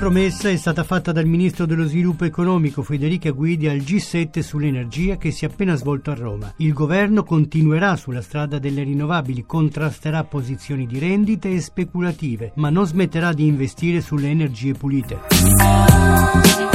Promessa è stata fatta dal ministro dello sviluppo economico Federica Guidi al G7 sull'energia che si è appena svolto a Roma. Il governo continuerà sulla strada delle rinnovabili, contrasterà posizioni di rendite e speculative, ma non smetterà di investire sulle energie pulite.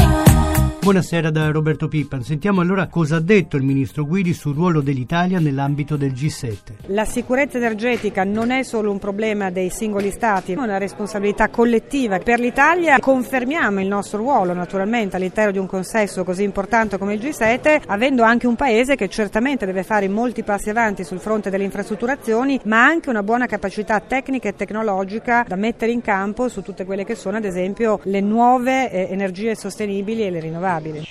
Buonasera da Roberto Pippan. Sentiamo allora cosa ha detto il ministro Guidi sul ruolo dell'Italia nell'ambito del G7. La sicurezza energetica non è solo un problema dei singoli stati, è una responsabilità collettiva. Per l'Italia confermiamo il nostro ruolo naturalmente all'interno di un consesso così importante come il G7, avendo anche un paese che certamente deve fare molti passi avanti sul fronte delle infrastrutturazioni, ma anche una buona capacità tecnica e tecnologica da mettere in campo su tutte quelle che sono ad esempio le nuove eh, energie sostenibili e le rinnovabili rinnovabili.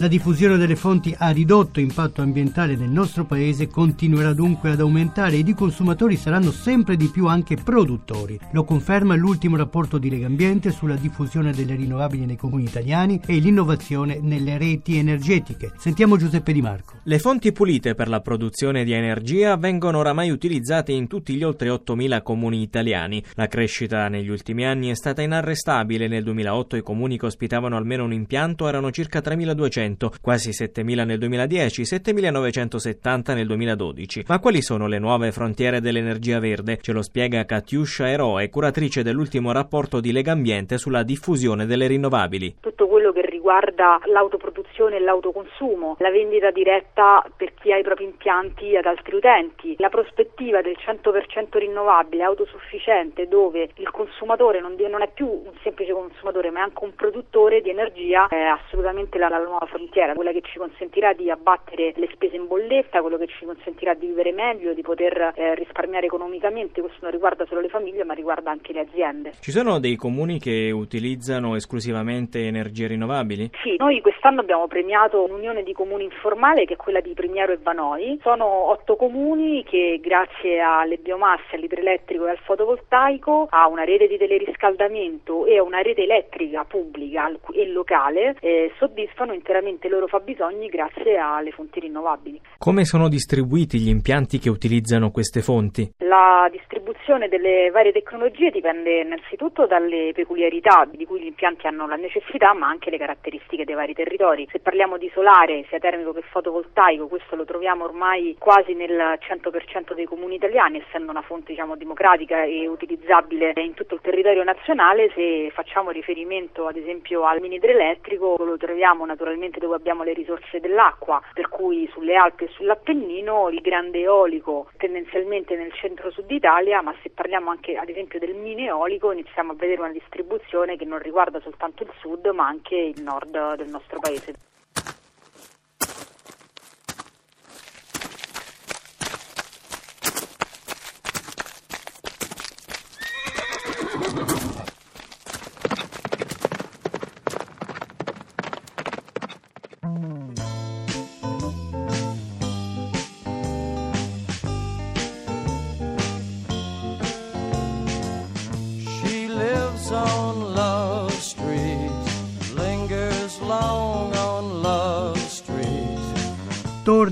La diffusione delle fonti a ridotto impatto ambientale nel nostro paese continuerà dunque ad aumentare ed i consumatori saranno sempre di più anche produttori. Lo conferma l'ultimo rapporto di Legambiente sulla diffusione delle rinnovabili nei comuni italiani e l'innovazione nelle reti energetiche. Sentiamo Giuseppe Di Marco. Le fonti pulite per la produzione di energia vengono oramai utilizzate in tutti gli oltre 8.000 comuni italiani. La crescita negli ultimi anni è stata inarrestabile. Nel 2008 i comuni che ospitavano almeno un impianto erano circa 3.200 quasi 7.000 nel 2010, 7.970 nel 2012. Ma quali sono le nuove frontiere dell'energia verde? Ce lo spiega Katiuscia Eroe, curatrice dell'ultimo rapporto di Legambiente sulla diffusione delle rinnovabili. Tutto quello che riguarda l'autoproduzione e l'autoconsumo, la vendita diretta per chi ha i propri impianti ad altri utenti, la prospettiva del 100% rinnovabile, autosufficiente, dove il consumatore non, è più un semplice consumatore ma è anche un produttore di energia, è assolutamente la, la nuova frontiera, quella che ci consentirà di abbattere le spese in bolletta, quello che ci consentirà di vivere meglio, di poter eh, risparmiare economicamente, questo non riguarda solo le famiglie ma riguarda anche le aziende. Ci sono dei comuni che utilizzano esclusivamente energie rinnovabili? Sì, noi quest'anno abbiamo premiato un'unione di comuni informale che è quella di Primiero e Vanoi. Sono otto comuni che grazie alle biomasse, all'idroelettrico e al fotovoltaico, a una rete di teleriscaldamento e a una rete elettrica pubblica e locale eh, soddisfano interamente veramente i loro fabbisogni grazie alle fonti rinnovabili. Come sono distribuiti gli impianti che utilizzano queste fonti? La distribuzione delle varie tecnologie dipende innanzitutto dalle peculiarità di cui gli impianti hanno la necessità, ma anche le caratteristiche dei vari territori. Se parliamo di solare, sia termico che fotovoltaico, questo lo troviamo ormai quasi nel 100% dei comuni italiani, essendo una fonte diciamo, democratica e utilizzabile in tutto il territorio nazionale. Se facciamo riferimento ad esempio al mini idroelettrico, lo troviamo naturalmente dove abbiamo le risorse dell'acqua, per cui sulle Alpi e sull'Appennino il grande eolico tendenzialmente nel centro-sud Italia, ma se parliamo anche ad esempio del mini eolico iniziamo a vedere una distribuzione che non riguarda soltanto il sud ma anche il nord del nostro paese.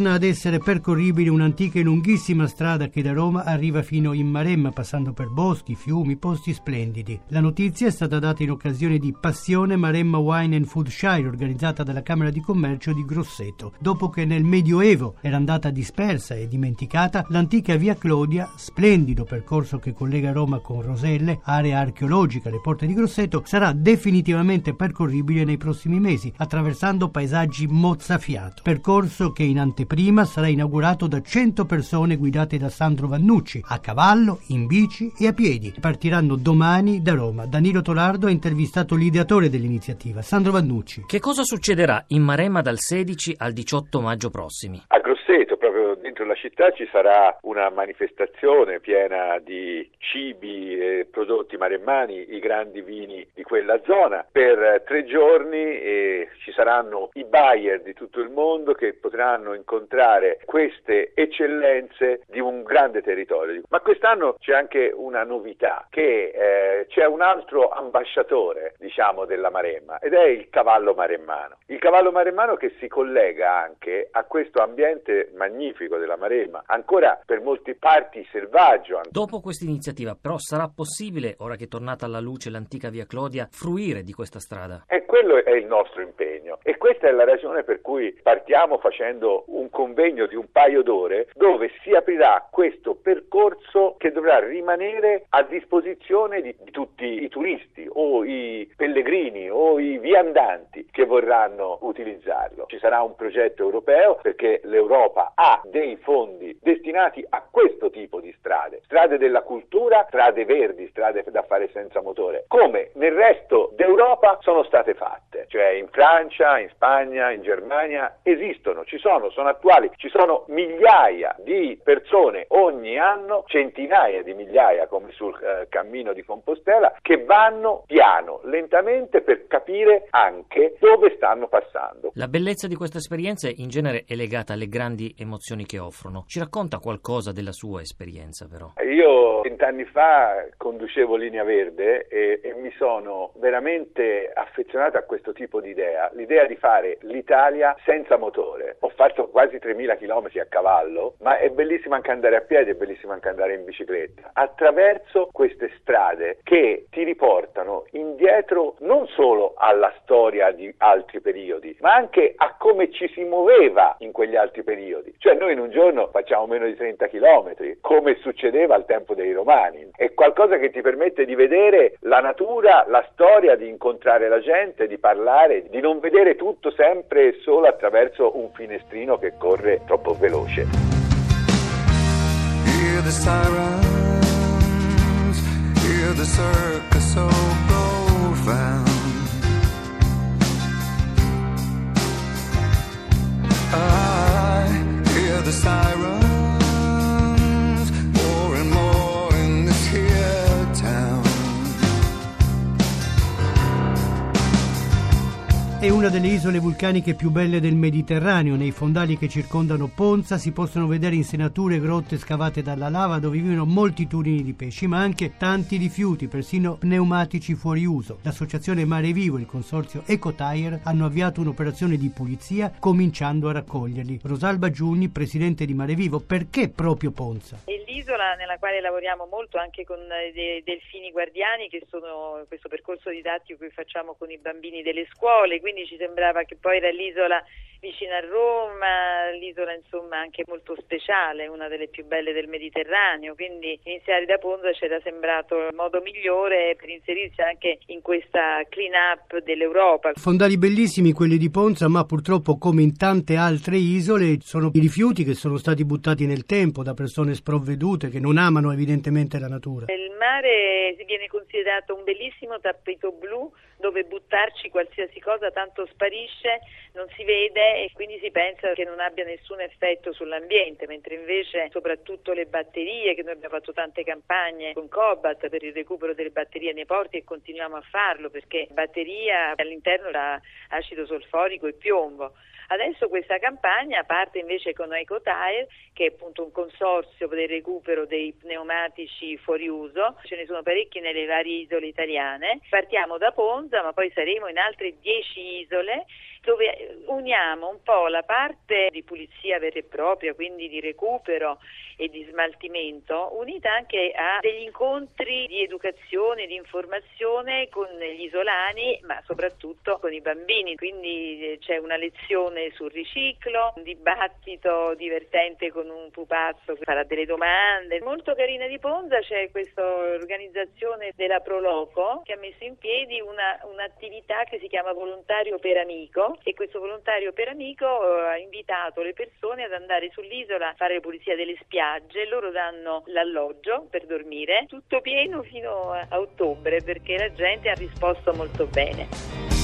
Torna ad essere percorribile un'antica e lunghissima strada che da Roma arriva fino in Maremma, passando per boschi, fiumi, posti splendidi. La notizia è stata data in occasione di Passione Maremma Wine and Food Shire, organizzata dalla Camera di Commercio di Grosseto. Dopo che nel Medioevo era andata dispersa e dimenticata, l'antica Via Clodia, splendido percorso che collega Roma con Roselle, area archeologica alle porte di Grosseto, sarà definitivamente percorribile nei prossimi mesi, attraversando paesaggi mozzafiato. Percorso che in anteprima sarà inaugurato da 100 persone guidate da Sandro Vannucci, a cavallo, in bici e a piedi. Partiranno domani da Roma. Danilo Tolardo ha intervistato l'ideatore dell'iniziativa, Sandro Vannucci. Che cosa succederà in Maremma dal 16 al 18 maggio prossimi? A Grosseto, proprio centro della città ci sarà una manifestazione piena di cibi e prodotti maremmani, i grandi vini di quella zona. Per tre giorni eh, ci saranno i buyer di tutto il mondo che potranno incontrare queste eccellenze di un grande territorio. Ma quest'anno c'è anche una novità, che eh, c'è un altro ambasciatore, diciamo, della Maremma ed è il cavallo maremmano. Il cavallo maremmano che si collega anche a questo ambiente magnifico della Maremma, ancora per molti parti selvaggio. Dopo questa iniziativa, però, sarà possibile, ora che è tornata alla luce l'antica via Clodia, fruire di questa strada? Quello è il nostro impegno e questa è la ragione per cui partiamo facendo un convegno di un paio d'ore dove si aprirà questo percorso che dovrà rimanere a disposizione di, di tutti i turisti o i pellegrini o i viandanti che vorranno utilizzarlo. Ci sarà un progetto europeo perché l'Europa ha dei fondi destinati a questo tipo di strade, strade della cultura, strade verdi, strade da fare senza motore, come nel resto d'Europa sono state fatte, cioè in Francia, in Spagna, in Germania esistono, ci sono, sono attuali, ci sono migliaia di persone ogni anno, centinaia di migliaia come sul eh, cammino di Compostela, che vanno piano, lentamente per capire anche dove stanno passando. La bellezza di questa esperienza in genere è legata alle grandi emozioni che offrono. Ci racconta qualcosa della sua esperienza però? Io vent'anni fa conducevo Linea Verde e, e mi sono veramente affezionato a questo tipo di idea, l'idea di fare l'Italia senza motore. Ho fatto quasi 3.000 km a cavallo, ma è bellissimo anche andare a piedi, è bellissimo anche andare in bicicletta. Attraverso queste strade che ti riportano indietro non solo alla storia di altri periodi, ma anche a come ci si muoveva in quegli altri periodi. Cioè noi in un giorno facciamo meno di 30 km, come succedeva al tempo dei Romani. È qualcosa che ti permette di vedere la natura, la storia, di incontrare la gente, di parlare, di non vedere tutto sempre e solo attraverso un finestrino che corre troppo veloce. Hear the sirens, hear the circus so È una delle isole vulcaniche più belle del Mediterraneo. Nei fondali che circondano Ponza si possono vedere insenature e grotte scavate dalla lava dove vivono molti turini di pesci, ma anche tanti rifiuti, persino pneumatici fuori uso. L'associazione Mare Vivo e il consorzio EcoTire hanno avviato un'operazione di pulizia cominciando a raccoglierli. Rosalba Giugni, presidente di Mare Vivo, perché proprio Ponza? È l'isola nella quale lavoriamo molto anche con dei delfini guardiani che sono questo percorso didattico che facciamo con i bambini delle scuole quindi ci sembrava che poi era l'isola vicino a Roma, l'isola insomma anche molto speciale, una delle più belle del Mediterraneo, quindi iniziare da Ponza ci era sembrato il modo migliore per inserirsi anche in questa clean up dell'Europa. Fondali bellissimi quelli di Ponza, ma purtroppo come in tante altre isole sono i rifiuti che sono stati buttati nel tempo da persone sprovvedute che non amano evidentemente la natura. Il mare viene considerato un bellissimo tappeto blu dove buttarci qualsiasi cosa tanto sparisce, non si vede e quindi si pensa che non abbia nessun effetto sull'ambiente, mentre invece soprattutto le batterie, che noi abbiamo fatto tante campagne con Cobalt per il recupero delle batterie nei porti e continuiamo a farlo perché batteria all'interno ha acido solforico e piombo. Adesso questa campagna parte invece con EcoTire, che è appunto un consorzio per il recupero dei pneumatici fuori uso. Ce ne sono parecchi nelle varie isole italiane. Partiamo da Ponza, ma poi saremo in altre 10 isole dove uniamo un po' la parte di pulizia vera e propria, quindi di recupero e di smaltimento, unita anche a degli incontri di educazione, di informazione con gli isolani, ma soprattutto con i bambini. Quindi eh, c'è una lezione sul riciclo, un dibattito divertente con un pupazzo che farà delle domande. Molto carina di Ponza c'è questa organizzazione della Proloco che ha messo in piedi una, un'attività che si chiama Volontario per Amico e questo volontario per amico eh, ha invitato le persone ad andare sull'isola a fare pulizia delle spiagge, loro danno l'alloggio per dormire, tutto pieno fino a ottobre perché la gente ha risposto molto bene.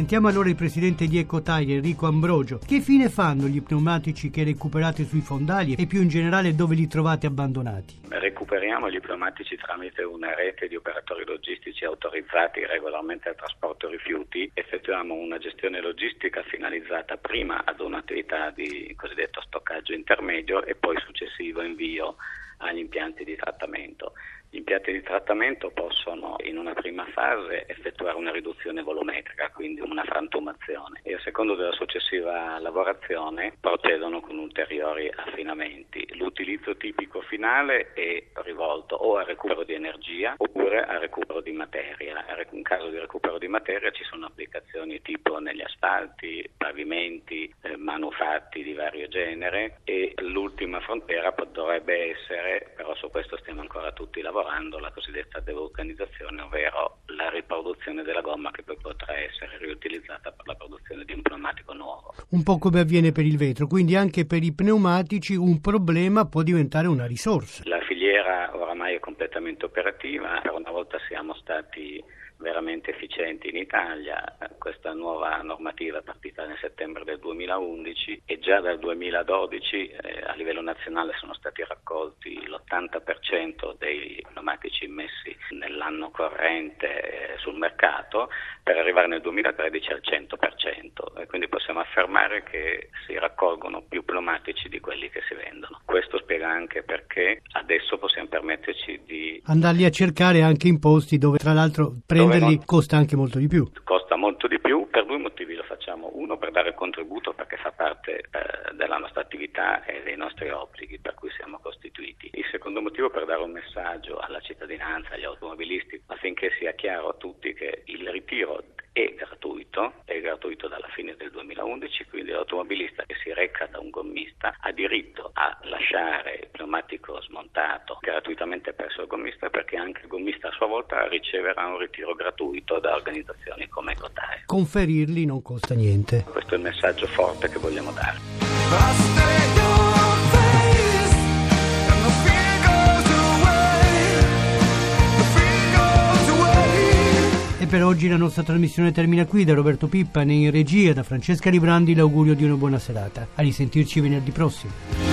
Sentiamo allora il presidente di Ecotail, Enrico Ambrogio. Che fine fanno gli pneumatici che recuperate sui fondali e più in generale dove li trovate abbandonati? Recuperiamo gli pneumatici tramite una rete di operatori logistici autorizzati regolarmente al trasporto rifiuti. Effettuiamo una gestione logistica finalizzata prima ad un'attività di cosiddetto stoccaggio intermedio e poi successivo invio agli impianti di trattamento. Gli impianti di trattamento possono in una prima fase effettuare una riduzione volumetrica, quindi una frantumazione, e a secondo della successiva lavorazione procedono con ulteriori affinamenti. L'utilizzo tipico finale è rivolto o al recupero di energia oppure al recupero di materia. In caso di recupero di materia ci sono applicazioni tipo negli asfalti, pavimenti, eh, manufatti di vario genere e l'ultima frontiera dovrebbe essere, però su questo stiamo ancora tutti lavorando, lavorando la cosiddetta devulcanizzazione, ovvero la riproduzione della gomma che poi potrà essere riutilizzata per la produzione di un pneumatico nuovo. Un po' come avviene per il vetro, quindi anche per i pneumatici un problema può diventare una risorsa. La filiera oramai è completamente operativa, per una volta siamo stati veramente efficienti in Italia. Questa nuova normativa è partita nel settembre del 2011 e già dal 2012 eh, a livello nazionale sono stati raccolti l'80% dei pneumatici immessi nell'anno corrente eh, sul mercato per arrivare nel 2013 al 100% e quindi possiamo affermare che si raccolgono più pneumatici di quelli che si vendono. Questo spiega anche perché adesso possiamo permetterci di andarli a cercare anche in posti dove tra l'altro prenderli non... costa anche molto di più. Costa molto di più, per due motivi lo facciamo. Uno per dare il contributo perché fa parte eh, della nostra attività e dei nostri obblighi per cui siamo costituiti. Il secondo motivo per dare un messaggio alla cittadinanza, agli automobilisti, affinché sia chiaro a tutti che il ritiro è gratuito, è gratuito dalla fine del 2011, quindi l'automobilista che si reca da un gommista ha diritto a lasciare il pneumatico smontato gratuitamente presso il gommista perché anche il gommista a sua volta riceverà un ritiro gratuito da organizzazioni come Ecotae. Conferirli non costa niente. Questo è il messaggio forte che vogliamo dare. Per oggi la nostra trasmissione termina qui. Da Roberto Pippa, in regia, da Francesca Librandi, l'augurio di una buona serata. A risentirci venerdì prossimo.